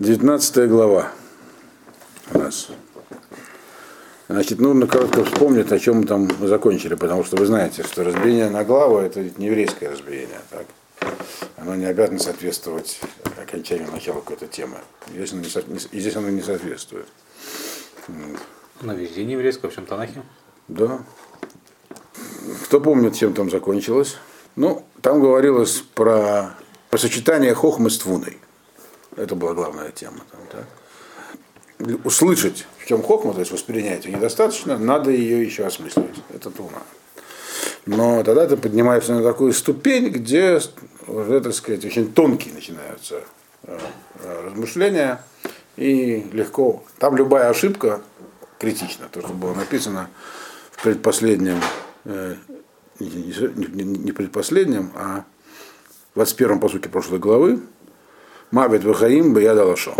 19 глава у нас. Значит, нужно коротко вспомнить, о чем мы там закончили, потому что вы знаете, что разбиение на главу это не еврейское разбиение. Так? Оно не обязано соответствовать окончанию начала какой-то темы. Здесь оно не, со- и здесь оно не соответствует. На везде не еврейское, во всем Танахе. Да. Кто помнит, чем там закончилось? Ну, там говорилось про, про сочетание хохмы с твуной. Это была главная тема. Там, так? Услышать, в чем хохма, то есть воспринять ее недостаточно, надо ее еще осмысливать. Это туна. Но тогда ты поднимаешься на такую ступень, где уже, так сказать, очень тонкие начинаются э, э, размышления, и легко. Там любая ошибка критична. То, что было написано в предпоследнем, э, не предпоследнем, а в 21-м посуке прошлой главы, Мабит Вахаим бы я далашо.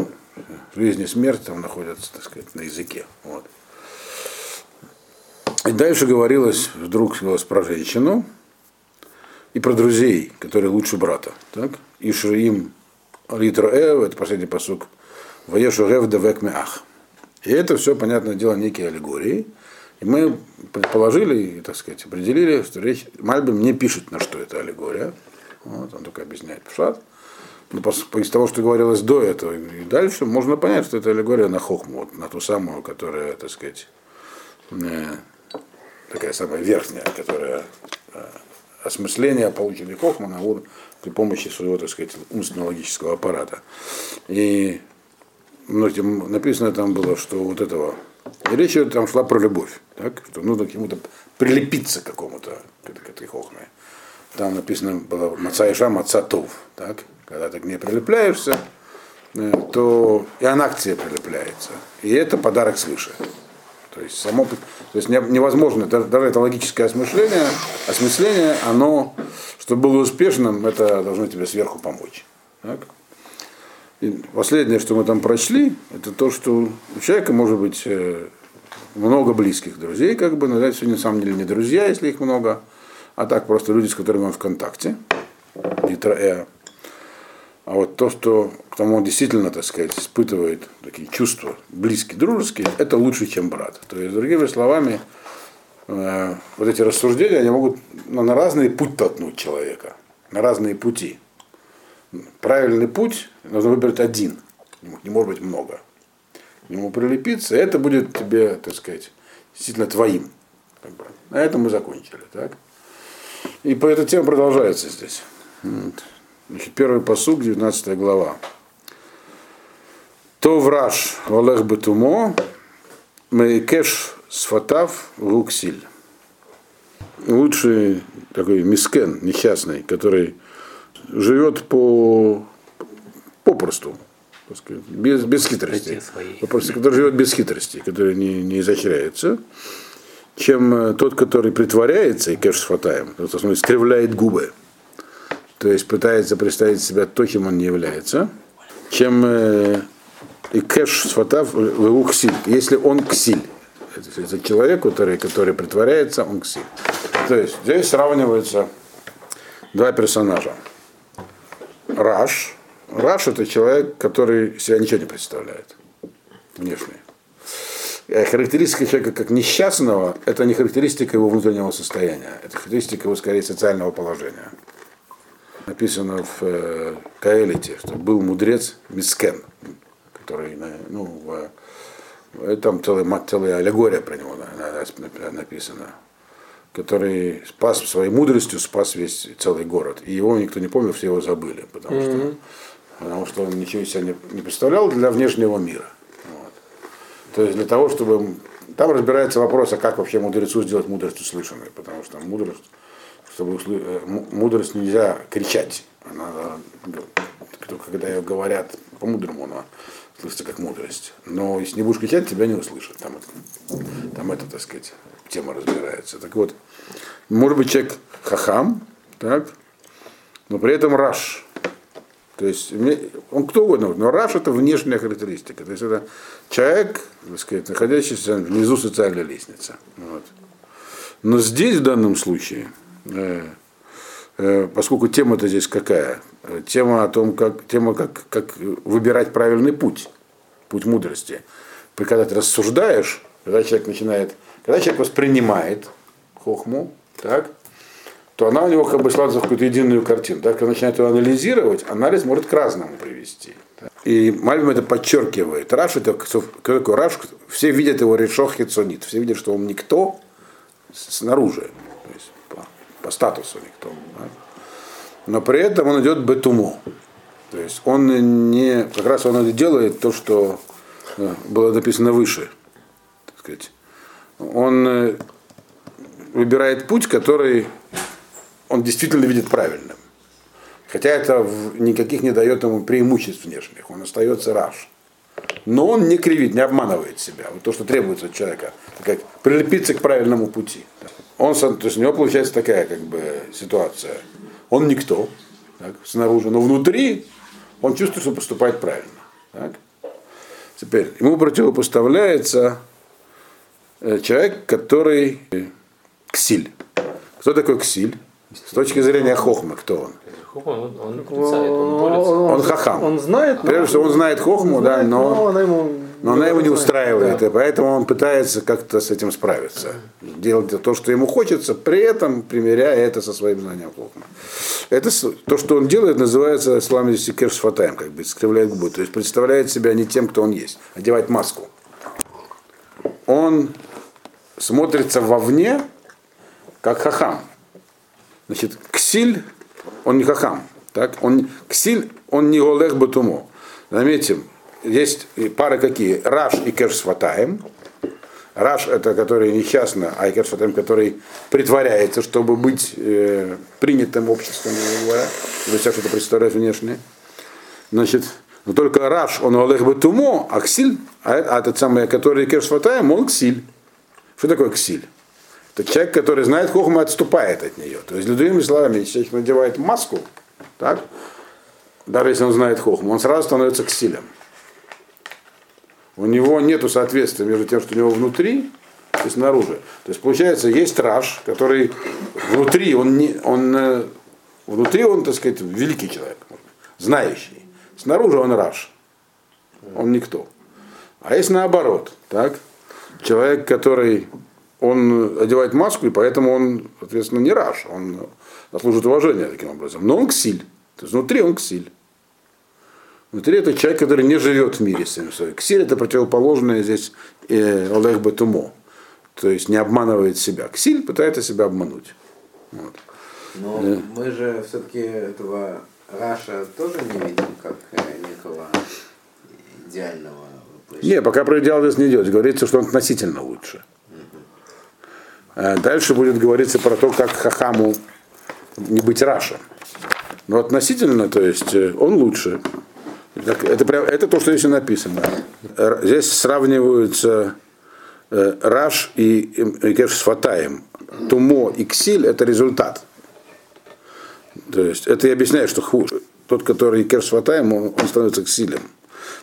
Жизнь и смерть там находятся, так сказать, на языке. Вот. И дальше говорилось, вдруг говорилось про женщину и про друзей, которые лучше брата. Так? И Шриим Литро Эв, это последний посук, Ваешу Гев Девек Меах. И это все, понятное дело, некие аллегории. И мы предположили, и, так сказать, определили, что речь Мальбим не пишет, на что это аллегория. Вот, он только объясняет пшат. По- из того, что говорилось до этого и дальше, можно понять, что это аллегория на хохму, вот, на ту самую, которая, так сказать, э, такая самая верхняя, которая э, осмысление получили Хохмана вот, при помощи своего, так сказать, умственного логического аппарата. И многим написано там было, что вот этого. И речь там шла про любовь, так? что нужно к чему-то прилепиться к какому-то, к этой, к этой хохме. Там написано было Маца Иша, Маца Тов. Так? Когда ты к ней прилепляешься, э, то и она к тебе прилепляется. И это подарок свыше. То есть, само, то есть не- невозможно, даже, это логическое осмысление, осмысление, оно, чтобы было успешным, это должно тебе сверху помочь. Так? И последнее, что мы там прочли, это то, что у человека может быть э, много близких друзей, как бы, но это все на самом деле не друзья, если их много, а так просто люди, с которыми он в контакте. Литра Э. А вот то, что к тому он действительно, так сказать, испытывает такие чувства близкие, дружеские, это лучше, чем брат. То есть, другими словами, э, вот эти рассуждения, они могут ну, на разный путь толкнуть человека, на разные пути. Правильный путь нужно выбрать один, не может быть много. К нему прилепиться, и это будет тебе, так сказать, действительно твоим. Как бы. На этом мы закончили. Так? И по этой теме продолжается здесь. Значит, первый посуг, 19 глава. То враж валех бетумо, мейкеш сфатав луксиль. Лучший такой мискен, несчастный, который живет по попросту, сказать, без, без хитрости. Попросту, который живет без хитрости, который не, не изощряется, чем э, тот, который притворяется и кэш с фатаем, тот, который скривляет губы то есть пытается представить себя то, чем он не является, чем э, и кэш сфатав в ксиль, если он ксиль. Это, это человек, который, который притворяется, он ксиль. То есть здесь сравниваются два персонажа. Раш. Раш это человек, который себя ничего не представляет. Внешне. Э, Характеристика человека как несчастного, это не характеристика его внутреннего состояния, это характеристика его скорее социального положения написано в э, Каэлите, что был мудрец Мискен, который, э, ну, в, э, там целая, целая аллегория про него на- на- на- написана, который спас своей мудростью, спас весь целый город. И его никто не помнил, все его забыли, потому, что, потому что он ничего из себя не, не представлял для внешнего мира. Вот. То есть для того, чтобы... Там разбирается вопрос, а как вообще мудрецу сделать мудрость услышанной, потому что мудрость чтобы услы- э, му- мудрость нельзя кричать. Она, э, когда ее говорят по-мудрому, она слышится как мудрость. Но если не будешь кричать, тебя не услышат. Там, это- там это, так сказать, тема разбирается. Так вот, может быть человек хахам, так, но при этом раш. То есть он кто угодно, но раш это внешняя характеристика. То есть это человек, так сказать, находящийся внизу социальной лестницы. Вот. Но здесь в данном случае поскольку тема-то здесь какая? Тема о том, как, тема как, как выбирать правильный путь, путь мудрости. Когда ты рассуждаешь, когда человек начинает, когда человек воспринимает хохму, так, то она у него как бы складывается в какую-то единую картину. Так, когда начинает ее анализировать, анализ может к разному привести. И Мальбим это подчеркивает. Раш это кто такой Раш? Все видят его решох хитсонит. Все видят, что он никто снаружи. По, по статусу никто. Да? Но при этом он идет бетумо. То есть он не. Как раз он делает то, что э, было написано выше. Так сказать. Он э, выбирает путь, который он действительно видит правильным. Хотя это никаких не дает ему преимуществ внешних, он остается раш. Но он не кривит, не обманывает себя. Вот то, что требуется от человека, как прилепиться к правильному пути. Он, то есть у него получается такая как бы ситуация. Он никто так, снаружи, но внутри он чувствует, что поступает правильно. Так. Теперь ему противопоставляется э, человек, который ксиль. Кто такой ксиль? С точки зрения хохмы, кто он? Он, он он борется. Он хахам. Он знает, Прежде всего, он знает хохму, он да, знает, но, она ему, но она его не устраивает, Да. и поэтому он пытается как-то с этим справиться. Делать то, что ему хочется, при этом примеряя это со своим знанием хохмы. Это то, что он делает, называется слами сикер шфатаем, как бы искривляет губы. То есть представляет себя не тем, кто он есть, одевает маску. Он смотрится вовне, как хахам. Значит, ксиль, он не хахам. Так? Он, ксиль, он не олег батумо. Заметим, есть пары какие? Раш и кершватаем. Раш это который несчастно, а кершватаем, который притворяется, чтобы быть э, принятым обществом, говоря, или все что-то представляет внешне. Значит, но только Раш, он олег батумо, а ксиль, а, а этот самый, который кершватаем, он ксиль. Что такое ксиль? Это человек, который знает хохму отступает от нее. То есть, другими словами, человек надевает маску, так, даже если он знает хохму, он сразу становится ксилем. У него нет соответствия между тем, что у него внутри и снаружи. То есть, получается, есть раш, который внутри, он, не, он э, внутри он, так сказать, великий человек, знающий. Снаружи он раш. Он никто. А есть наоборот, так? Человек, который он одевает маску, и поэтому он, соответственно, не раш, он заслужит уважения таким образом. Но он ксиль. То есть внутри он ксиль. Внутри это человек, который не живет в мире самим собой. Ксиль это противоположное здесь э, Олег Батумо. То есть не обманывает себя. Ксиль пытается себя обмануть. Вот. Но мы же все-таки этого Раша тоже не видим как э, некого идеального. Не, пока про идеал здесь не идет. Говорится, что он относительно лучше. А Дальше будет говориться про то, как Хахаму не быть Рашем. Но относительно, то есть, э, он лучше. Так, Это, прям- это то, что здесь и написано. Здесь сравниваются э, Раш и, и Кеш с Фатаем. Тумо и Ксиль это результат. То есть это и объясняет, что хуже. Тот, который Кеш с он, он становится Ксилем.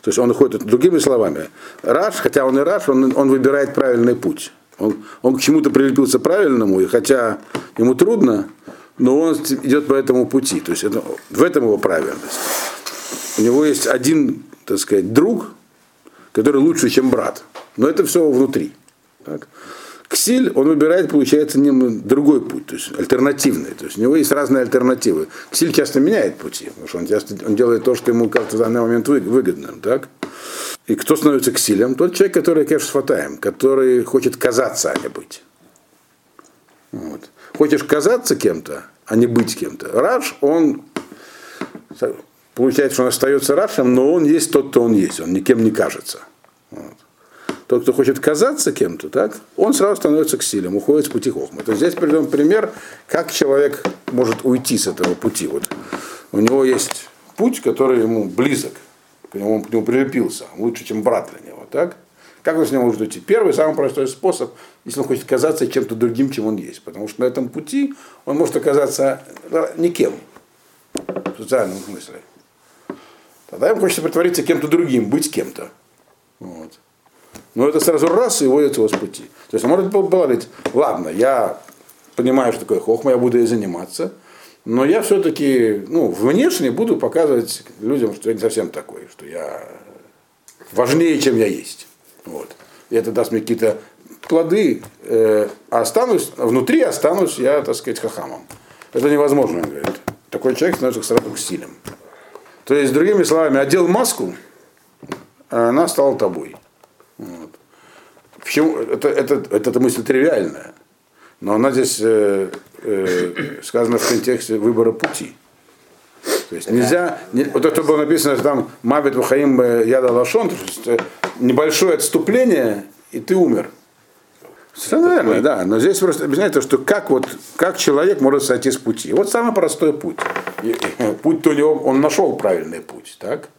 То есть он уходит, другими словами, Раш, хотя он и Раш, он, он выбирает правильный путь. Он, он к чему-то прилепился правильному, и хотя ему трудно, но он идет по этому пути. То есть это, в этом его правильность. У него есть один, так сказать, друг, который лучше, чем брат. Но это все внутри. Так? Ксиль, он выбирает, получается, другой путь, то есть альтернативный. То есть у него есть разные альтернативы. Ксиль часто меняет пути, потому что он, часто, он делает то, что ему кажется в данный момент вы- выгодным. Так? И кто становится ксилем? Тот человек, который кеш с который хочет казаться, а не быть. Вот. Хочешь казаться кем-то, а не быть кем-то. Раш, он получается, что он остается Рашем, но он есть тот, кто он есть, он никем не кажется. Вот. Тот, кто хочет казаться кем-то, так, он сразу становится ксилем, уходит с пути хохмы. То есть здесь приведем пример, как человек может уйти с этого пути. Вот у него есть путь, который ему близок, к нему, он к нему прилепился, лучше, чем брат для него. Так? Как он с ним может уйти? Первый, самый простой способ, если он хочет казаться чем-то другим, чем он есть. Потому что на этом пути он может оказаться да, никем в социальном смысле. Тогда ему хочется притвориться кем-то другим, быть кем-то. Вот. Но это сразу раз и вводит его с пути. То есть он может говорить, ладно, я понимаю, что такое хохма, я буду ей заниматься, Но я все-таки, ну, внешне буду показывать людям, что я не совсем такой, что я важнее, чем я есть. Вот. И это даст мне какие-то плоды, э, а останусь, внутри останусь я, так сказать, хахамом. Это невозможно, он говорит. Такой человек становится сразу стилем. То есть, другими словами, одел маску, а она стала тобой. Вот. Почему? Это, это, это, это мысль тривиальная. Но она здесь э, э, сказана в контексте выбора пути. То есть нельзя, не, вот это было написано, что там Мавит Вахаим Яда Лашон, то есть э, небольшое отступление, и ты умер. Все наверное, да. Но здесь просто объясняется, что как, вот, как человек может сойти с пути. Вот самый простой путь. Путь-то у него, он нашел правильный путь, так?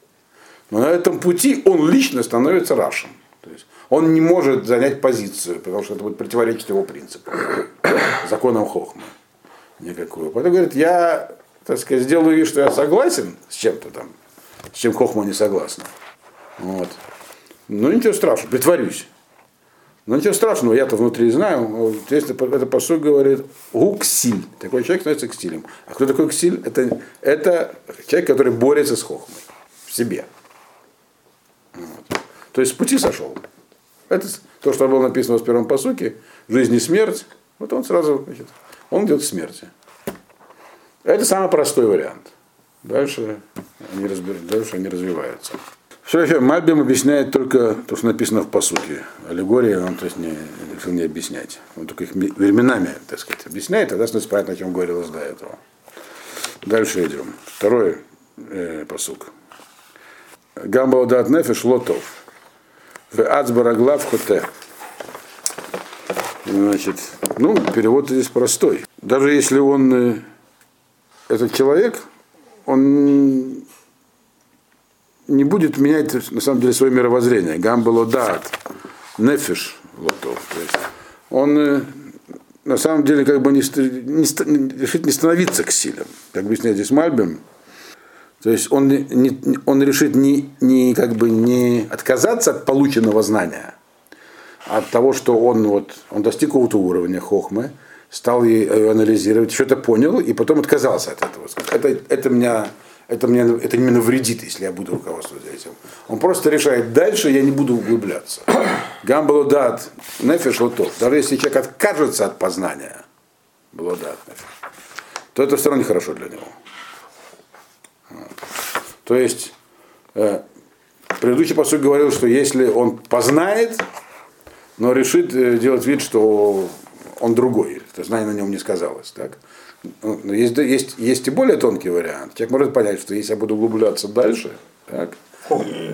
Но на этом пути он лично становится рашем. То есть он не может занять позицию, потому что это будет противоречить его принципу, законам Хохма. Никакую. Поэтому говорит, я, так сказать, сделаю вид, что я согласен с чем-то там, с чем Хохма не согласна. Вот. Ну ничего страшного, притворюсь. Но ничего страшного, я-то внутри знаю. Если это посуд говорит гуксиль, такой человек становится ксилем. А кто такой ксиль? Это, это человек, который борется с хохмой в себе. Вот. То есть с пути сошел. Это то, что было написано в первом посуке, жизнь и смерть. Вот он сразу, значит, он идет к смерти. Это самый простой вариант. Дальше они, разбер... Дальше они развиваются. Все еще Мальбим объясняет только то, что написано в посуке. Аллегории он то есть, не, решил не объяснять. Он только их временами, так сказать, объясняет, тогда становится понятно, о чем говорилось до этого. Дальше идем. Второй э, посук. Гамбаудат нефиш лотов. В ацбараглав хоте. Значит, ну, перевод здесь простой. Даже если он, э, этот человек, он не будет менять, на самом деле, свое мировоззрение. Гамбало дат, нефиш лотов. То он э, на самом деле как бы не, не, решит не становиться к силам. Как объясняет здесь Мальбим, то есть он, не, он решит не, не, как бы не отказаться от полученного знания, а от того, что он, вот, он достиг какого-то уровня хохмы, стал ее анализировать, что-то понял, и потом отказался от этого. Это, это меня это мне это не навредит, если я буду руководствоваться этим. Он просто решает, дальше я не буду углубляться. Гамбалудат нефиш лотов. Даже если человек откажется от познания, балудат то это все равно нехорошо для него. То есть, э, предыдущий посыл говорил, что если он познает, но решит э, делать вид, что он другой, то знание на нем не сказалось, так? Ну, есть, есть, есть и более тонкий вариант. Человек может понять, что если я буду углубляться дальше, так,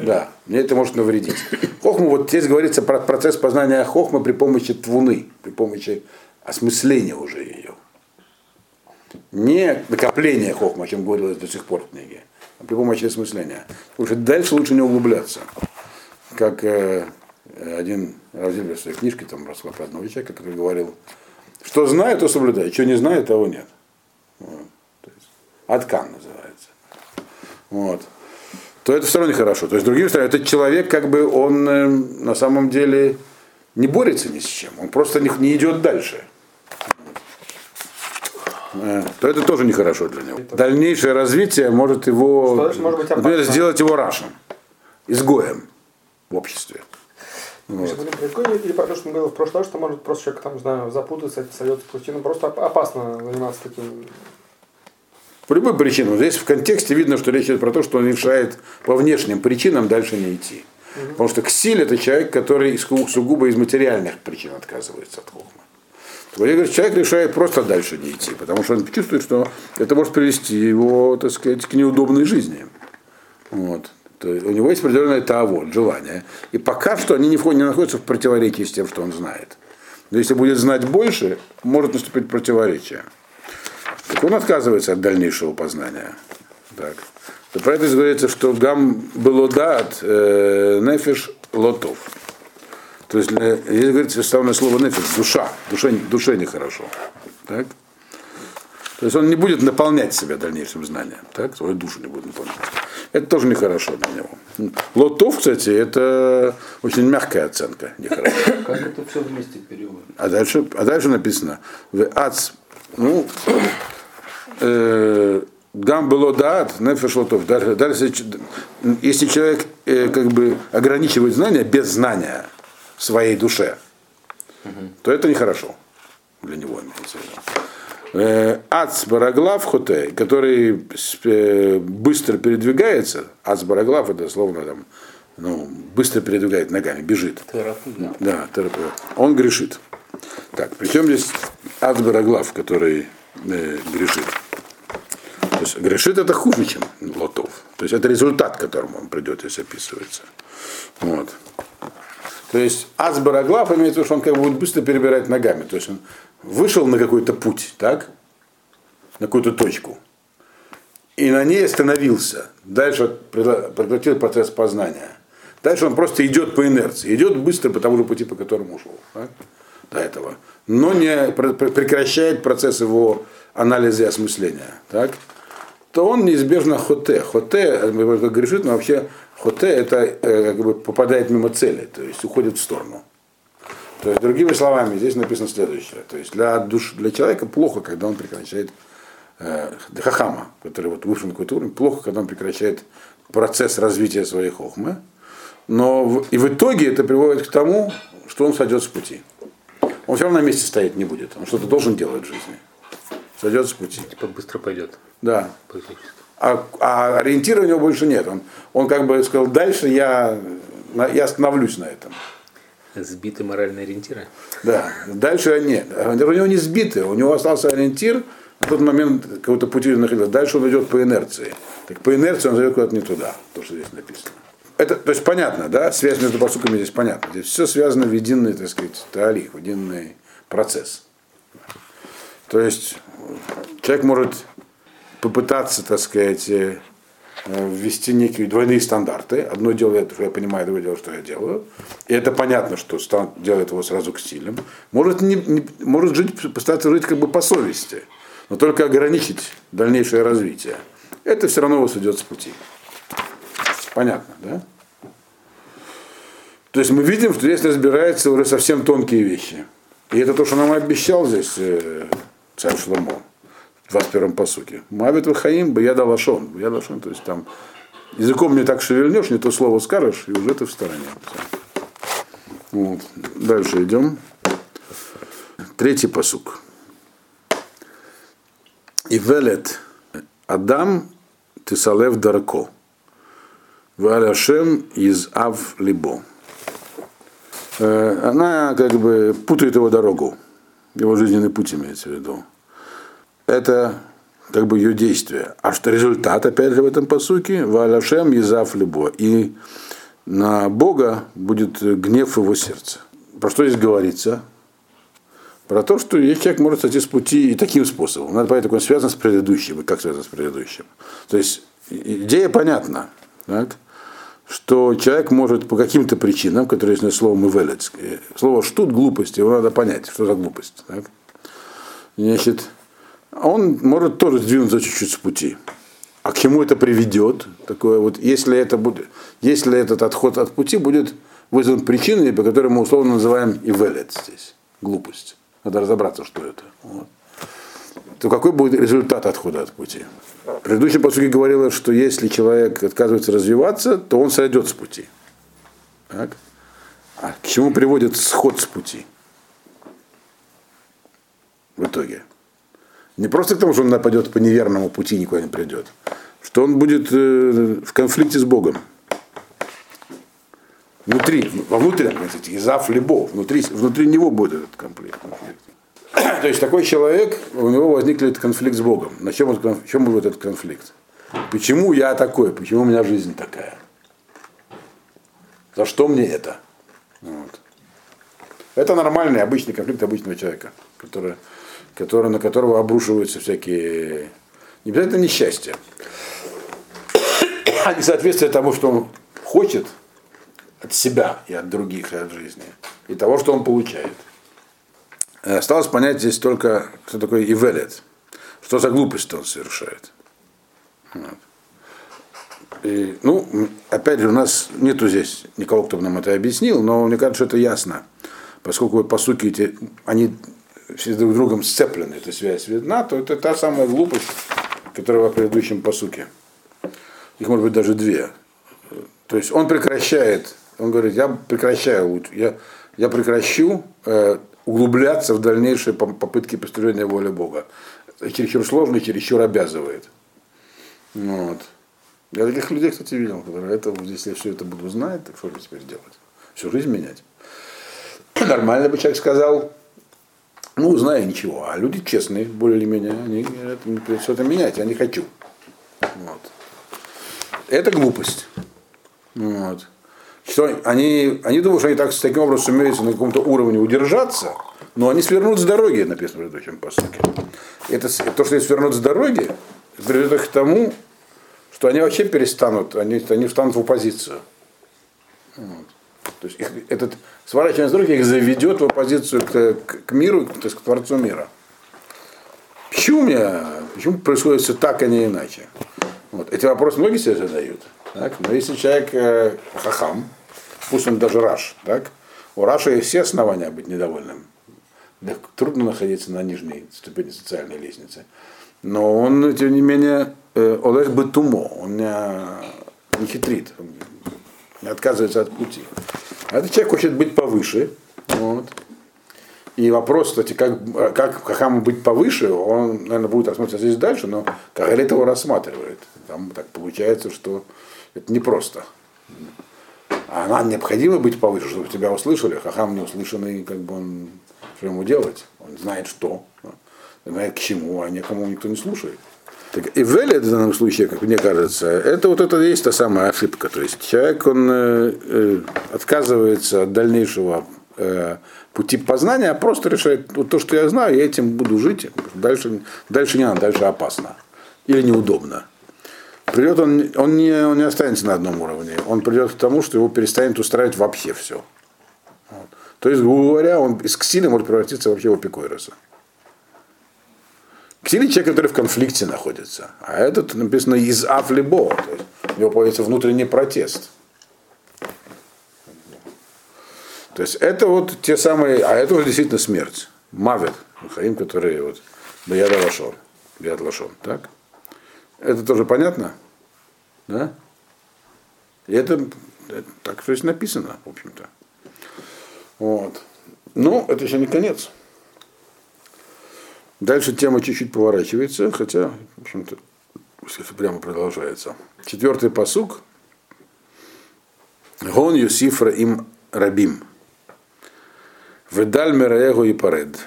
да, мне это может навредить. Хохму, вот здесь говорится про процесс познания хохмы при помощи твуны, при помощи осмысления уже ее. Не накопления хохмы, о чем говорилось до сих пор в книге, а при помощи осмысления. Потому что дальше лучше не углубляться. Как э, один Равзильбер в своей книжке там про одного человека, который говорил, что знает, то соблюдает, что не знает, того нет. Откан называется. Вот. То это все равно нехорошо. То есть, другими словами, этот человек, как бы, он э, на самом деле не борется ни с чем, он просто не, не идет дальше. Э, то это тоже нехорошо для него. Дальнейшее развитие может его, может быть например, сделать его рашем, изгоем в обществе. Вот. Или потому что мы говорили в прошлый раз, что может просто человек там, не знаю, запутаться, сойдется пути, ну просто опасно заниматься таким. По любой причине. Здесь в контексте видно, что речь идет про то, что он решает по внешним причинам дальше не идти. Потому что ксиль это человек, который сугубо из материальных причин отказывается от хохма. Говорит, человек решает просто дальше не идти, потому что он чувствует, что это может привести его, так сказать, к неудобной жизни. Вот. То есть у него есть определенное того, желание. И пока что они не, входят, не находятся в противоречии с тем, что он знает. Но если будет знать больше, может наступить противоречие. Так он отказывается от дальнейшего познания. Так. То про это говорится, что гам было дат э, нефиш лотов. То есть, э, здесь говорится самое слово нефиш, душа. Душе, душе нехорошо. Так? То есть он не будет наполнять себя дальнейшим знанием, так? свою душу не будет наполнять. Это тоже нехорошо для него. Лотов, кстати, это очень мягкая оценка. Нехорошо. Как это все вместе переводится? А дальше, а дальше написано, в ац, ну, гам было дат, нефеш лотов. Даже, если, человек э, как бы ограничивает знания без знания в своей душе, то это нехорошо для него. Э, Ац Бараглав Хоте, который э, быстро передвигается, Ац Бараглав это словно там, ну, быстро передвигает ногами, бежит. Терапия. Да, терапия. Он грешит. Так, причем здесь Ац Бараглав, который э, грешит. Есть грешит это хуже, чем лотов. То есть это результат, к которому он придет, если описывается. Вот. То есть Асбараглав имеется в виду, что он как бы будет быстро перебирать ногами. То есть он вышел на какой-то путь, так? На какую-то точку. И на ней остановился. Дальше прекратил процесс познания. Дальше он просто идет по инерции. Идет быстро по тому же пути, по которому ушел. Так? До этого. Но не прекращает процесс его анализа и осмысления. Так? То он неизбежно хоте. Хоте, как грешит, но вообще хоте это э, как бы попадает мимо цели, то есть уходит в сторону. То есть, другими словами, здесь написано следующее. То есть для, душ, для человека плохо, когда он прекращает э, хахама, который вот вышел на какой-то уровень, плохо, когда он прекращает процесс развития своей хохмы. Но в, и в итоге это приводит к тому, что он сойдет с пути. Он все равно на месте стоять не будет. Он что-то должен делать в жизни. Сойдет с пути. Типа быстро пойдет. Да. А, а ориентира у него больше нет. Он, он как бы сказал, дальше я, я остановлюсь на этом. Сбиты моральные ориентиры. Да, дальше нет. У него не сбиты, у него остался ориентир, в тот момент какого-то пути находился. Дальше он идет по инерции. Так по инерции он зайдет куда-то не туда, то, что здесь написано. Это, то есть понятно, да, связь между посуками здесь понятна. Здесь все связано в единый, так сказать, таалих, в единый процесс. То есть человек может попытаться, так сказать, э, ввести некие двойные стандарты. Одно дело это, что я понимаю, другое дело, что я делаю. И это понятно, что делает его сразу к стилям. Может, не, не, может жить, постараться жить как бы по совести, но только ограничить дальнейшее развитие. Это все равно вас идет с пути. Понятно, да? То есть мы видим, что здесь разбираются уже совсем тонкие вещи. И это то, что нам обещал здесь э, царь Шломо в 21-м посуке. Мавит Вахаим, бы я далашон. Я далашон, то есть там языком не так шевельнешь, не то слово скажешь, и уже ты в стороне. Вот. Дальше идем. Третий посук. И велет Адам Тисалев Дарко. Валяшем из Ав Либо. Э, она как бы путает его дорогу, его жизненный путь имеется в виду это как бы ее действие. А что результат, опять же, в этом посуке, Валяшем Езав Любо. И на Бога будет гнев его сердца. Про что здесь говорится? Про то, что человек может сойти с пути и таким способом. Надо понять, как он связан с предыдущим, и как связан с предыдущим. То есть идея понятна, так? Что человек может по каким-то причинам, которые есть слово «мывелец», слово «штут» глупости, его надо понять, что за глупость. Так? Значит, он может тоже сдвинуться чуть-чуть с пути. А к чему это приведет? Такое вот, если, это будет, если этот отход от пути будет вызван причиной, по которой мы условно называем ивелет здесь, глупость. Надо разобраться, что это. Вот. То какой будет результат отхода от пути? Предыдущий по сути говорилось, что если человек отказывается развиваться, то он сойдет с пути. Так? А к чему приводит сход с пути? В итоге. Не просто к тому, что он нападет по неверному пути, никуда не придет. Что он будет э, в конфликте с Богом. Внутри, во внутреннем, кстати, изав либо, внутри, внутри него будет этот конфликт. То есть такой человек, у него возникнет конфликт с Богом. На чем, он, чем будет этот конфликт? Почему я такой? Почему у меня жизнь такая? За что мне это? Вот. Это нормальный, обычный конфликт обычного человека, который который, на которого обрушиваются всякие, не обязательно несчастья, а несоответствие тому, что он хочет от себя и от других, и от жизни, и того, что он получает. Э, осталось понять здесь только, что такое ивелет, что за глупость он совершает. Вот. И, ну, опять же, у нас нету здесь никого, кто бы нам это объяснил, но мне кажется, что это ясно. Поскольку по сути эти, они все друг с другом сцеплены, эта связь видна, то это та самая глупость, которая в предыдущем посуке. Их может быть даже две. То есть он прекращает, он говорит, я прекращаю, я, я прекращу э, углубляться в дальнейшие попытки постижения воли Бога. Чересчур сложно, чересчур обязывает. Вот. Я таких людей, кстати, видел, которые это, если я все это буду знать, так что же теперь делать? Всю жизнь менять. Нормально бы человек сказал, ну, знаю ничего. А люди честные, более или менее, они говорят, все это менять, я не хочу. Вот. Это глупость. Вот. Что они, они думают, что они так, таким образом сумеют на каком-то уровне удержаться, но они свернут с дороги, написано в предыдущем посылке. Это, то, что они свернут с дороги, приведет их к тому, что они вообще перестанут, они, они встанут в оппозицию. Вот. То есть их, этот сворачивание с дороги их заведет в оппозицию к, к, к миру, то есть к Творцу мира. Почему, меня, почему происходит все так, а не иначе? Вот. Эти вопросы многие себе задают. Так? Но если человек э, хахам, пусть он даже раш, так? у Раша есть все основания быть недовольным. Да, трудно находиться на нижней ступени социальной лестницы. Но он, тем не менее, э, Олег Бетумо, он не, не хитрит, он не отказывается от пути. А этот человек хочет быть повыше. Вот. И вопрос, кстати, как, как Хахаму быть повыше, он, наверное, будет рассматриваться здесь дальше, но Кагалит его рассматривает. Там так получается, что это непросто. А нам необходимо быть повыше, чтобы тебя услышали. Хахам не услышанный, как бы он, что ему делать? Он знает что, знает к чему, а никому никто не слушает. Так, и в в данном случае, как мне кажется, это вот это есть та самая ошибка. То есть человек, он э, э, отказывается от дальнейшего э, пути познания, а просто решает, вот то, что я знаю, я этим буду жить. Дальше, дальше не надо, дальше опасно. Или неудобно. Придет он, он, не, он не останется на одном уровне. Он придет к тому, что его перестанет устраивать вообще все. Вот. То есть, грубо говоря, он из ксили может превратиться вообще в апикойроса. Ксили человек, который в конфликте находится. А этот написано из афлибо. То есть у него появится внутренний протест. То есть это вот те самые, а это уже действительно смерть. Мавит, Хаим, который вот Баяда Лашон. Баяд Лашон, так? Это тоже понятно? Да? И это, это так то есть написано, в общем-то. Вот. Но это еще не конец. Дальше тема чуть-чуть поворачивается, хотя, в общем-то, прямо продолжается. Четвертый посук. Гон Юсифра им рабим. Ведаль Мираего и Паред.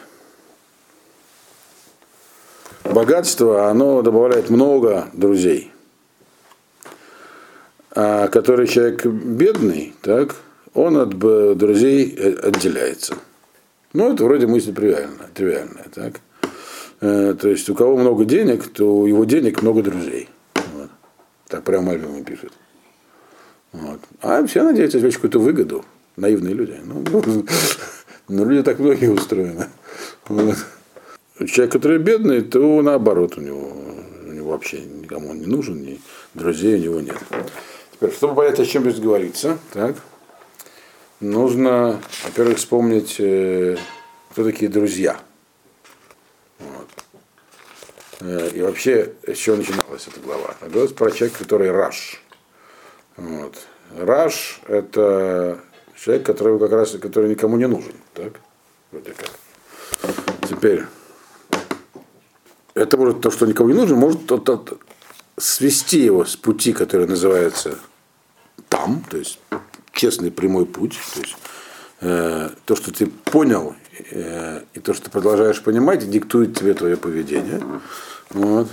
Богатство, оно добавляет много друзей. А который человек бедный, так, он от друзей отделяется. Ну, это вроде мысль тривиальная, тривиальная так. Э, то есть у кого много денег, то у его денег много друзей. Вот. Так прямо Альбом пишет. Вот. А все надеются извлечь какую-то выгоду. Наивные люди. Ну, ну, ну, люди так многие устроены. Вот. Человек, который бедный, то наоборот у него, у него вообще никому он не нужен, ни друзей у него нет. Теперь, чтобы понять, о чем здесь говорится, так, нужно, во-первых, вспомнить, э, кто такие друзья. Э, и вообще, с чего начиналась эта глава? Говорилось про человека, который Раш. Вот. Раш – это человек, который как раз который никому не нужен. Так? Вроде как. Теперь, это может то, что никому не нужен, может то, то, свести его с пути, который называется там, то есть честный прямой путь, то есть э, то, что ты понял Э, и то, что ты продолжаешь понимать, диктует тебе твое поведение. Вот.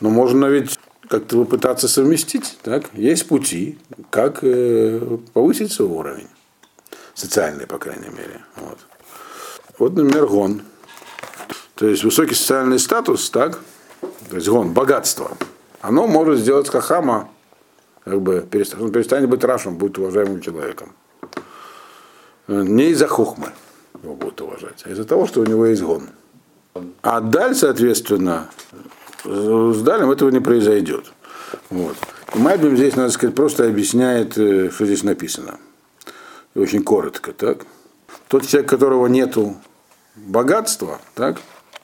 Но можно ведь как-то попытаться совместить. Так? Есть пути, как э, повысить свой уровень. Социальный, по крайней мере. Вот, вот например, гон. То есть высокий социальный статус, так? То есть гон, богатство. Оно может сделать Хахама, как бы перестанет, он перестанет быть рашем, будет уважаемым человеком. Не из-за хухмы его будут уважать, а из-за того, что у него есть гон. А даль, соответственно, с далем этого не произойдет. Вот. И Мальбим здесь, надо сказать, просто объясняет, э, что здесь написано. И очень коротко, так? Тот человек, которого нету богатство, так,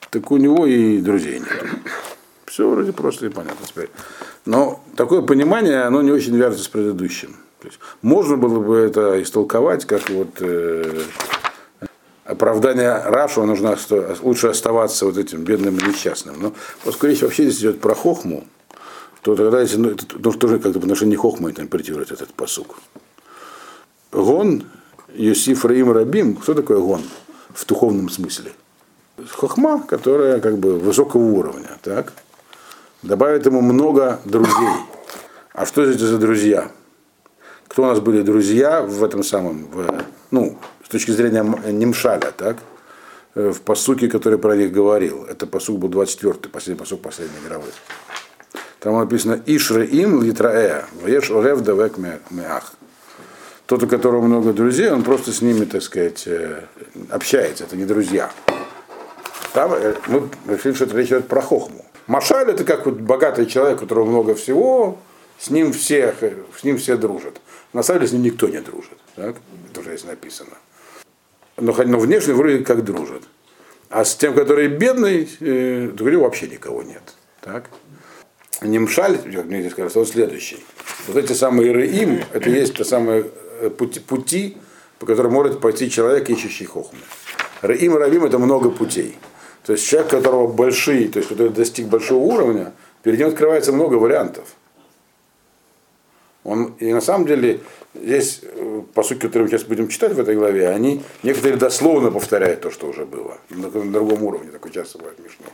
так у него и друзей нет. Все вроде просто и понятно теперь. Но такое понимание, оно не очень вяжется с предыдущим. То есть, можно было бы это истолковать, как вот э, оправдание Рашу, нужно оста- лучше оставаться вот этим бедным и несчастным. Но поскольку речь вообще здесь идет про хохму, то тогда если, ну, это нужно тоже как-то в отношении хохмы интерпретировать этот посук. Гон, Юсиф Раим Рабим, что такое гон в духовном смысле? Хохма, которая как бы высокого уровня, так? Добавит ему много друзей. А что это за друзья? Кто у нас были друзья в этом самом, в, ну, с точки зрения М- Нимшаля, так? Э, В посуке, который про них говорил. Это посук был 24-й, последний посук последней мировой. Там написано Ишре им литраэ, веш орев давек меах. Тот, у которого много друзей, он просто с ними, так сказать, э, общается, это не друзья. Там э, мы решили, что это речь идет про хохму. Машаль это как вот богатый человек, у которого много всего, с ним все, с ним все дружат. На самом деле с ним никто не дружит. Так? Это уже здесь написано. Но, но внешне вроде как дружат. А с тем, который бедный, э, него вообще никого нет. Так? Немшаль, как мне здесь кажется, он следующий. Вот эти самые Реим, это есть те самые э, пути, пути, по которым может пойти человек, ищущий хохмы. Реим Равим это много путей. То есть человек, которого большие, то есть который достиг большого уровня, перед ним открывается много вариантов. Он, и на самом деле, здесь, э, по сути, которые мы сейчас будем читать в этой главе, они некоторые дословно повторяют то, что уже было. На, на другом уровне, такой часто бывает в Мишне.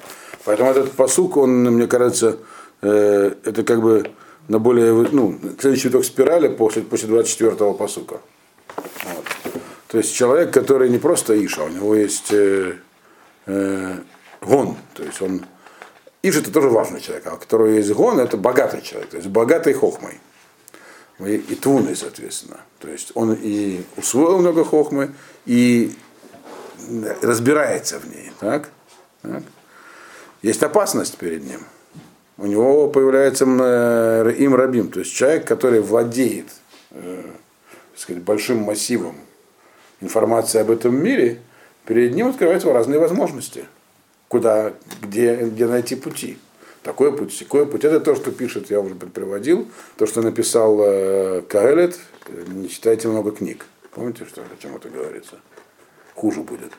Поэтому этот посук, он, мне кажется, э, это как бы на более, ну, следующий виток спирали после, после 24-го посука. Вот. То есть человек, который не просто Иша, у него есть э, э, гон, то есть он Иш это тоже важный человек, а у которого есть гон, это богатый человек, то есть богатый хохмой. И, и твуной, соответственно. То есть он и усвоил много хохмы, и разбирается в ней. Так? Так? Есть опасность перед ним. У него появляется м, им рабим, то есть человек, который владеет э, сказать, большим массивом информации об этом мире, перед ним открываются разные возможности, куда, где, где найти пути. Такой путь, такой путь. Это то, что пишет, я уже приводил, то, что написал э, Каэлет, не читайте много книг. Помните, что, о чем это говорится? Хуже будет.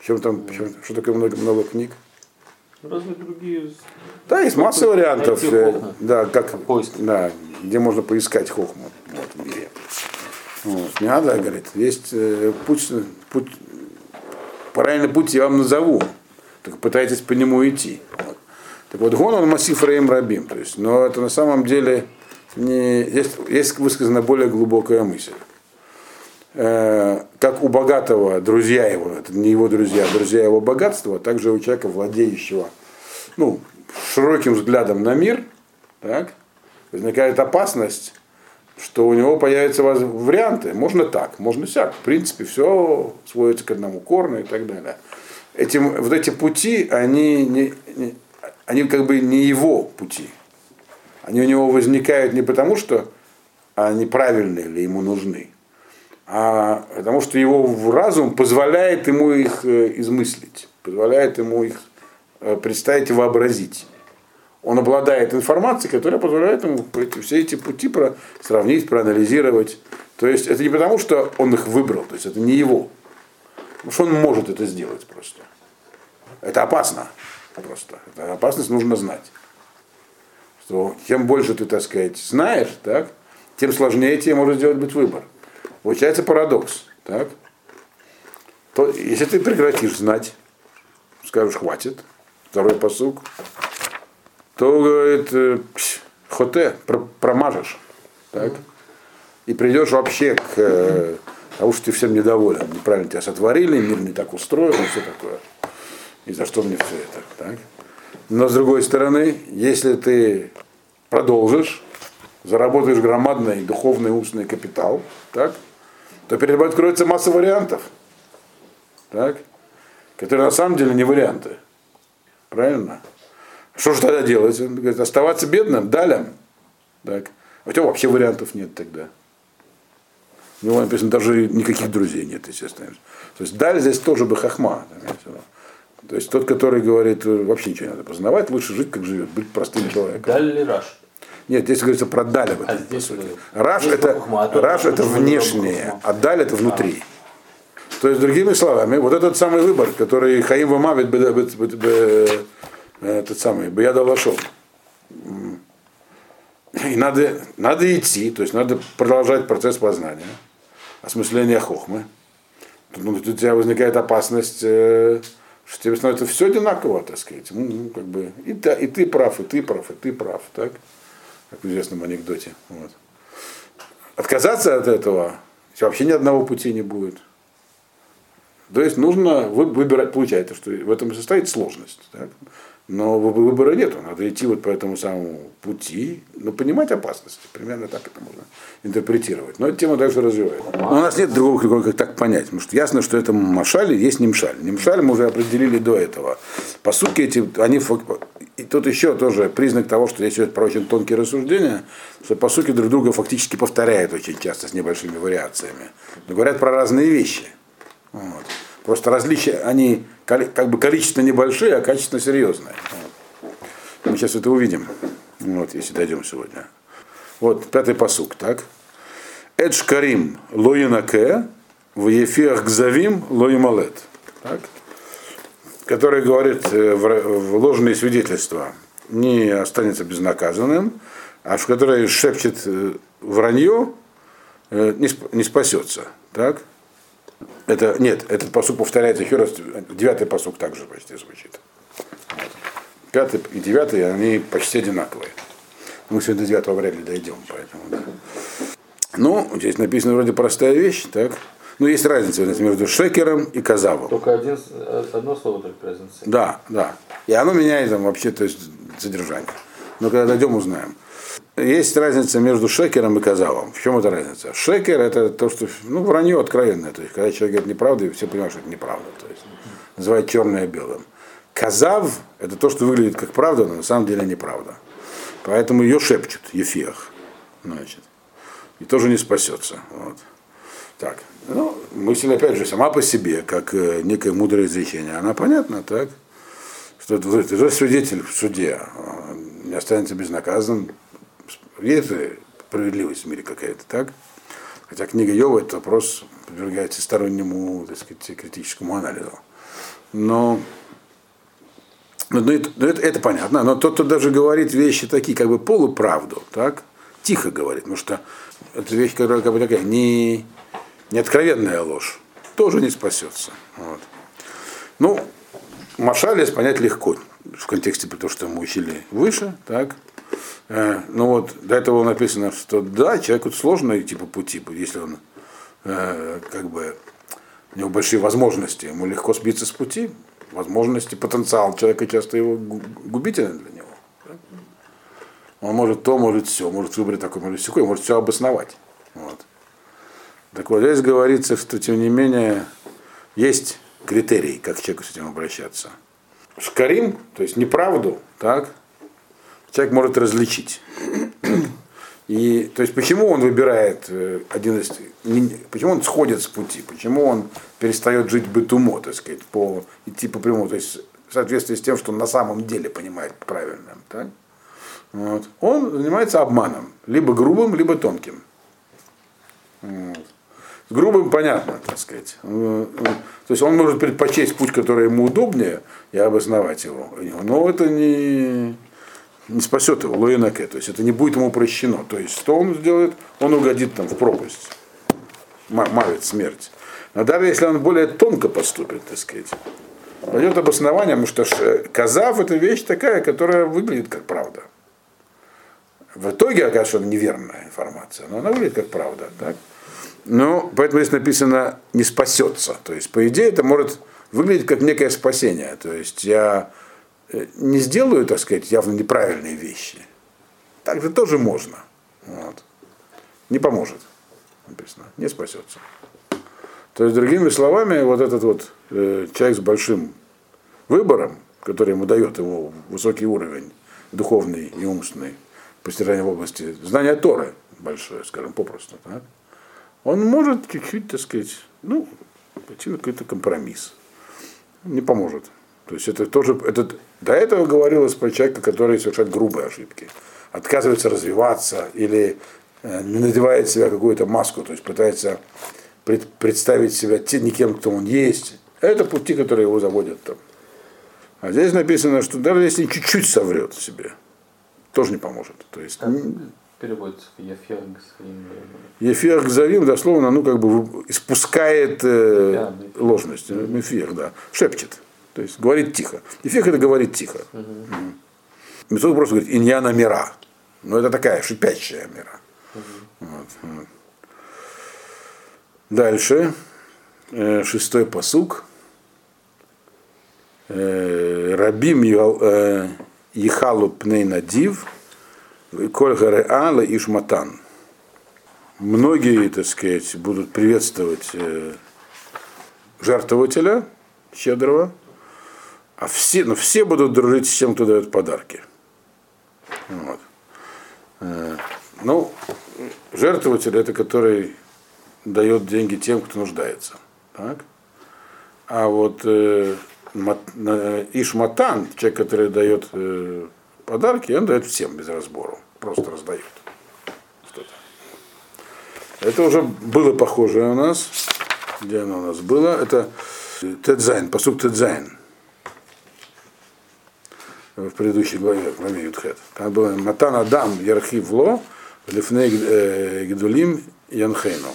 Чем там, чем- что такое много, много книг? Разные другие. Да, есть масса вариантов, э, да, как, Поиск. да, где можно поискать хохму вот, в мире. Вот. Не надо, говорит, есть э, путь, путь, правильный путь я вам назову, только пытайтесь по нему идти. Вот. Так вот, гон он массив Раим Рабим, то есть, но это на самом деле не, есть, есть высказана более глубокая мысль. Э, как у богатого друзья его, это не его друзья, а друзья его богатства, также у человека, владеющего ну, широким взглядом на мир, так, возникает опасность, что у него появятся варианты. Можно так, можно сяк. В принципе, все сводится к одному корню и так далее. Этим, вот эти пути, они, не, не- они как бы не его пути. Они у него возникают не потому, что они правильные или ему нужны, а потому что его разум позволяет ему их э, измыслить, позволяет ему их э, представить и вообразить. Он обладает информацией, которая позволяет ему все эти пути про, сравнить, проанализировать. То есть это не потому, что он их выбрал, то есть это не его. Потому что он может это сделать просто. Это опасно просто. Это опасность нужно знать. Что чем больше ты, так сказать, знаешь, так, тем сложнее тебе может сделать быть выбор. Получается парадокс. Так? То, если ты прекратишь знать, скажешь, хватит, второй посук, то, говорит, э, хоте, про- промажешь. Так? И придешь вообще к э, тому, что ты всем недоволен. Неправильно тебя сотворили, мир не так устроен и все такое. И за что мне все это? Так? Но с другой стороны, если ты продолжишь, заработаешь громадный духовный умственный капитал, так, то перед тобой откроется масса вариантов, так, которые на самом деле не варианты. Правильно? Что же тогда делать? Он говорит, оставаться бедным, далем. Так. А у тебя вообще вариантов нет тогда. У него написано, даже никаких друзей нет, естественно. То есть даль здесь тоже бы хахма. То есть тот, который говорит, вообще ничего не надо познавать, лучше жить, как живет, быть простым человеком. Даль или Раш? Нет, здесь говорится про даль этом, А по сути. Раш Здесь это, хухма, а раш это внешнее, а даль это внутри. То есть, другими словами, вот этот самый выбор, который Хаим Вамавит, этот самый, Баяда Лашов. И надо, надо идти, то есть надо продолжать процесс познания, осмысления хохмы. Тут, ну, тут у тебя возникает опасность, э, что тебе становится все одинаково, так сказать. Ну, как бы, и, та, и ты прав, и ты прав, и ты прав, так? Как в известном анекдоте. Вот. Отказаться от этого вообще ни одного пути не будет. То есть нужно вы- выбирать, получается, что в этом состоит сложность. Так? Но вы- выбора нету, надо идти вот по этому самому пути, но понимать опасности. Примерно так это можно интерпретировать. Но эта тема дальше развивается. Но у нас нет другого как так понять. Потому что ясно, что это машаль и есть немшаль. Немшаль мы уже определили до этого. По сути, эти, они, и тут еще тоже признак того, что здесь идет про очень тонкие рассуждения, что по сути друг друга фактически повторяют очень часто с небольшими вариациями. Но говорят про разные вещи. Вот. Просто различия, они как бы количественно небольшие, а качественно серьезные. Мы сейчас это увидим, вот, если дойдем сегодня. Вот пятый посук, так? Эдж Карим лоинаке, в ефиах гзавим лоималет. Так? Который говорит э, в ложные свидетельства не останется безнаказанным, а в который шепчет э, вранье, э, не спасется. Так? Это, нет, этот посук повторяется еще раз, девятый посук также почти звучит. Пятый и девятый, они почти одинаковые. Мы сегодня до девятого вряд ли дойдем, поэтому, да. Ну, здесь написано вроде простая вещь, так? Ну, есть разница между шекером и казавом. Только один, э, одно слово только разница. Да, да. И оно меняет там вообще то есть, содержание. Но когда дойдем, узнаем. Есть разница между шекером и казавом. В чем эта разница? Шекер это то, что ну, вранье откровенное. То есть, когда человек говорит неправду, и все понимают, что это неправда. То есть, называют черное белым. Казав это то, что выглядит как правда, но на самом деле неправда. Поэтому ее шепчут, ефех. Значит. И тоже не спасется. Вот. Так. Ну, мысль, опять же, сама по себе, как э, некое мудрое изречение, она понятна, так? Что это, ты же свидетель в суде, не останется безнаказанным. Есть же справедливость в мире какая-то, так? Хотя книга Йова этот вопрос подвергается стороннему, так сказать, критическому анализу. Но ну, ну, это, ну, это, это понятно, но тот, кто даже говорит вещи такие, как бы полуправду, так, тихо говорит, потому что это вещь, которая как бы такая не, не откровенная ложь, тоже не спасется. Вот. Ну, Машалис понять легко в контексте того, что мы учили выше, так. Э, ну вот, до этого написано, что да, человеку сложно идти по пути, если он э, как бы у него большие возможности, ему легко сбиться с пути, возможности, потенциал человека часто его гу- губителен для него. Он может то, может все, может выбрать такой, может все, может все обосновать. Вот. Так вот, здесь говорится, что тем не менее есть критерий, как человеку с этим обращаться. Шкарим, то есть неправду, так, человек может различить. И то есть почему он выбирает э, один из, почему он сходит с пути, почему он перестает жить бытумо, так сказать, по идти по прямому, то есть в соответствии с тем, что он на самом деле понимает правильно, так? Вот. Он занимается обманом, либо грубым, либо тонким. Вот. С грубым понятно, так сказать. Э, э, То есть он может предпочесть путь, который ему удобнее, и обосновать его. Но это не, не спасет его, лоинаке. То есть это не будет ему прощено. То есть что он сделает? Он угодит там в пропасть. Ма- Мавит смерть. Но даже если он более тонко поступит, так сказать, пойдет обоснование, потому что ш- казав это вещь такая, которая выглядит как правда. В итоге окажется, что неверная информация, но она выглядит как правда. Так? Ну, поэтому здесь написано не спасется. То есть, по идее, это может выглядеть как некое спасение. То есть я э, не сделаю, так сказать, явно неправильные вещи. Так же тоже можно. Вот. Не поможет. Написано. Не спасется. То есть, другими словами, вот этот вот э, человек с большим выбором, который ему дает его высокий уровень духовный и умственный, постижение в области знания Торы большое, скажем, попросту, так? он может чуть-чуть, так сказать, ну, пойти на какой-то компромисс. Не поможет. То есть это тоже, это, до этого говорилось про человека, который совершает грубые ошибки. Отказывается развиваться или э, не надевает себя какую-то маску, то есть пытается пред, представить себя те, не кем, кто он есть. Это пути, которые его заводят там. А здесь написано, что даже если чуть-чуть соврет себе, тоже не поможет. То есть Переводится Ефер Ефер Гзавим дословно, ну, как бы испускает э, Да, мефир. ложность. э, Мефир, да. Шепчет. То есть говорит тихо. Ефех это говорит тихо. Мгм. Мецуд просто говорит иньяна мира. Но это такая шипящая мира. Вот, вот. Дальше. Э, шестой посук. Э, Рабим э, Ехалу Пней Надив. Коль Гареала и Шматан. Многие, так сказать, будут приветствовать э, жертвователя щедрого, а все, но все будут дружить с тем, кто дает подарки. Вот. Э, Ну, жертвователь это который дает деньги тем, кто нуждается. Так? А вот э, мат- Ишматан, человек, который дает э, подарки, он дает всем без разбору. Просто раздает. Это уже было похоже у нас. Где оно у нас было? Это ט"ז, פסוק ט"ז. В предыдущей главе, в главе Юдхет. Там было מתן אדם ירחיב לו, לפני э, גדולים ינחנו.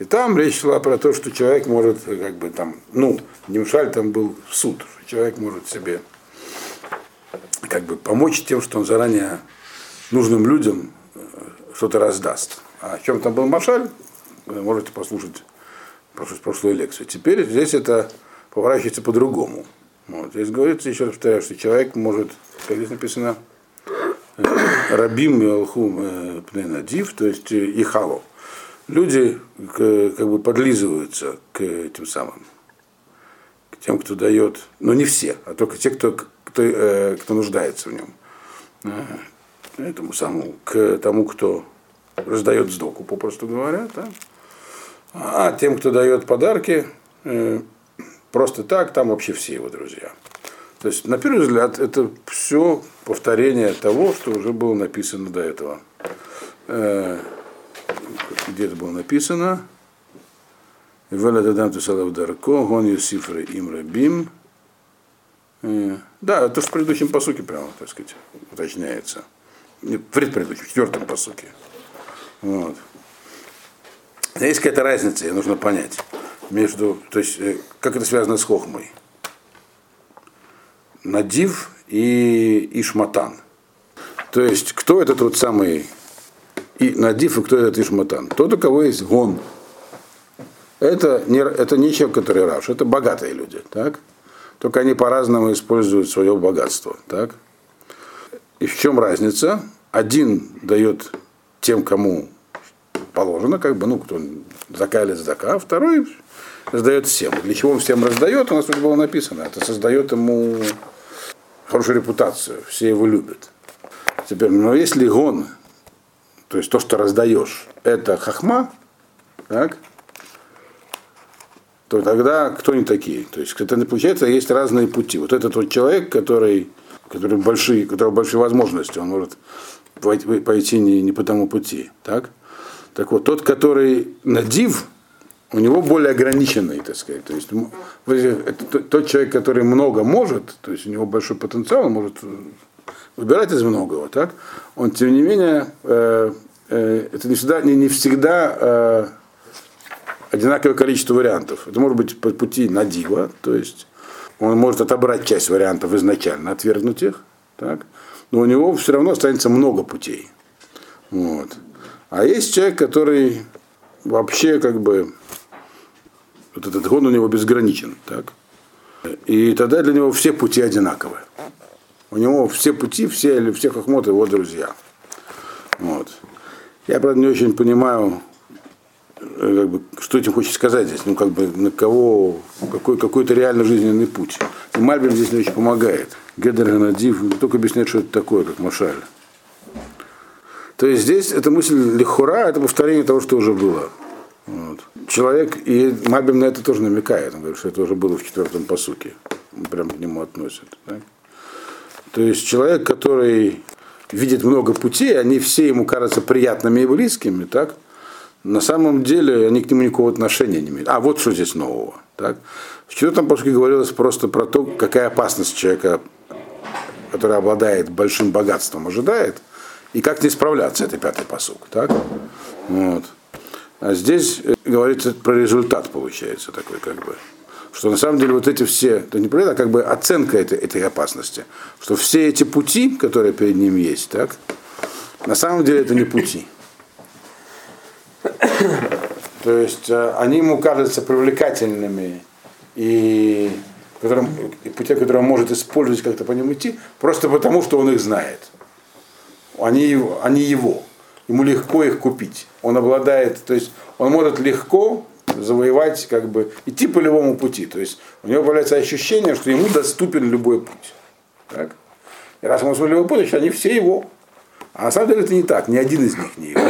И там речь шла про то, что человек может, как бы там, ну, נמשל там был суд, что человек может себе как бы помочь тем, что он заранее нужным людям э, что-то раздаст. А о чем там был Машаль, можете послушать прошлую лекцию. Теперь здесь это поворачивается по-другому. Вот. Здесь говорится, еще раз повторяю, что человек может, как здесь написано, э, Рабим Алхум Пненадив, то есть э, Ихало. Люди к- как бы подлизываются к этим самым, к тем, кто дает, но не все, а только те, кто, кто, э, кто нуждается в нем. Э, Этому самому, к тому, кто раздает сдоку, попросту говоря. Да? А тем, кто дает подарки, э, просто так, там вообще все его друзья. То есть, на первый взгляд, это все повторение того, что уже было написано до этого. Э, Где это было написано? Веля дадам тусалав дарко, гон юсифры им рабим. Э, Да, это в предыдущем посуке прямо, так сказать, уточняется. В предыдущем, в четвертом посуке. Вот. Есть какая-то разница, ее нужно понять. Между, то есть, э, как это связано с хохмой. Надив и Ишматан. То есть, кто этот вот самый и Надив, и кто этот Ишматан? Тот, у кого есть гон. Это не, это не человек, который раш, это богатые люди, так? Только они по-разному используют свое богатство, так? И в чем разница? Один дает тем, кому положено, как бы, ну, кто зака, а второй раздает всем. Для чего он всем раздает, у нас уже было написано. Это создает ему хорошую репутацию, все его любят. Теперь, но если гон, то есть то, что раздаешь, это хахма, так, то тогда кто они такие? То есть это получается есть разные пути. Вот этот вот человек, который, который большие, у которого большие возможности, он может пойти не, не по тому пути. Так? Так вот, тот, который надив, у него более ограниченный, так сказать. То есть это тот- тот человек, который много может, то есть у него большой потенциал, он может э, выбирать из многого, так? Он, тем не менее, э, э, это не всегда, не, не всегда э, одинаковое количество вариантов. Это может быть по пути надива, то есть он может отобрать часть вариантов изначально, отвергнуть их, так? но у него все равно останется много путей. Вот. А есть человек, который вообще как бы вот этот гон у него безграничен, так? И тогда для него все пути одинаковые. У него все пути, все или все хохмоты его друзья. Вот. Я, правда, не очень понимаю, э, как бы, что этим хочет сказать здесь, ну, как бы, на кого, какой, какой-то реально жизненный путь. И Мальбин здесь не очень помогает. Гедер Ганадив только объясняет, что это такое, как Машаль. То есть здесь эта мысль лихура, это повторение того, что уже было. Вот. человек, и Мабим на это тоже намекает, он говорит, что это уже было в четвертом посуке, прям к нему относит. Так? То есть человек, который видит много путей, они все ему кажутся приятными и близкими, так? На самом деле они к нему никакого отношения не имеют. А вот что здесь нового. Так? В четвертом посуке говорилось просто про то, какая опасность человека, который обладает большим богатством, ожидает, и как не справляться, это пятый посук. Так? Вот. А здесь э, говорится про результат, получается, такой как бы. Что на самом деле вот эти все, это не проект, а как бы оценка этой, этой опасности. Что все эти пути, которые перед ним есть, так, на самом деле это не пути. То есть э, они ему кажутся привлекательными и которым, пути, которые он может использовать, как-то по ним идти, просто потому, что он их знает. Они, они его ему легко их купить. Он обладает, то есть он может легко завоевать, как бы, идти по любому пути. То есть у него появляется ощущение, что ему доступен любой путь. Так? И раз он свой любой путь, значит, они все его. А на самом деле это не так, ни один из них не его.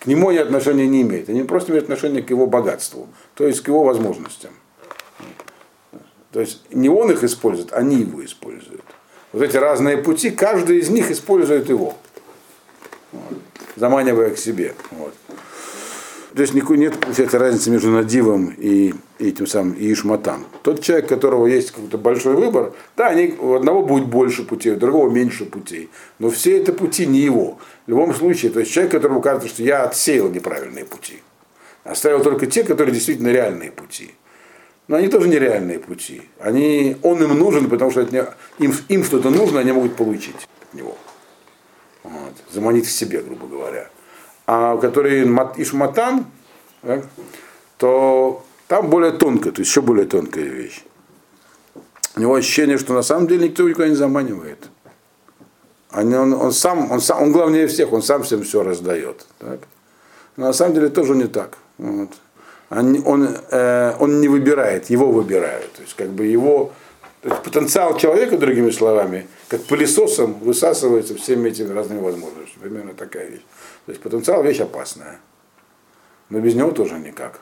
К нему они отношения не имеют. Они просто имеют отношение к его богатству, то есть к его возможностям. То есть не он их использует, они его используют. Вот эти разные пути, каждый из них использует его вот, заманивая к себе. Вот. То есть никакой нет получается, разницы между Надивом и, и этим самым и Ишматам. Тот человек, у которого есть какой-то большой выбор, да, они, у одного будет больше путей, у другого меньше путей. Но все это пути не его. В любом случае, то есть человек, которому кажется, что я отсеял неправильные пути. Оставил только те, которые действительно реальные пути. Но они тоже нереальные пути. Они, он им нужен, потому что им, им что-то нужно, они могут получить от него вот, заманить к себе, грубо говоря. А который Ишматан, да, то там более тонкая, то есть еще более тонкая вещь. У него ощущение, что на самом деле никто никуда не заманивает. Он, он, он сам, он сам, он главнее всех, он сам всем все раздает. Так? Но на самом деле тоже не так. Вот. Он, он, э, он не выбирает, его выбирают. То есть как бы его потенциал человека, другими словами, как пылесосом высасывается всеми этими разными возможностями. Примерно такая вещь. То есть потенциал вещь опасная. Но без него тоже никак.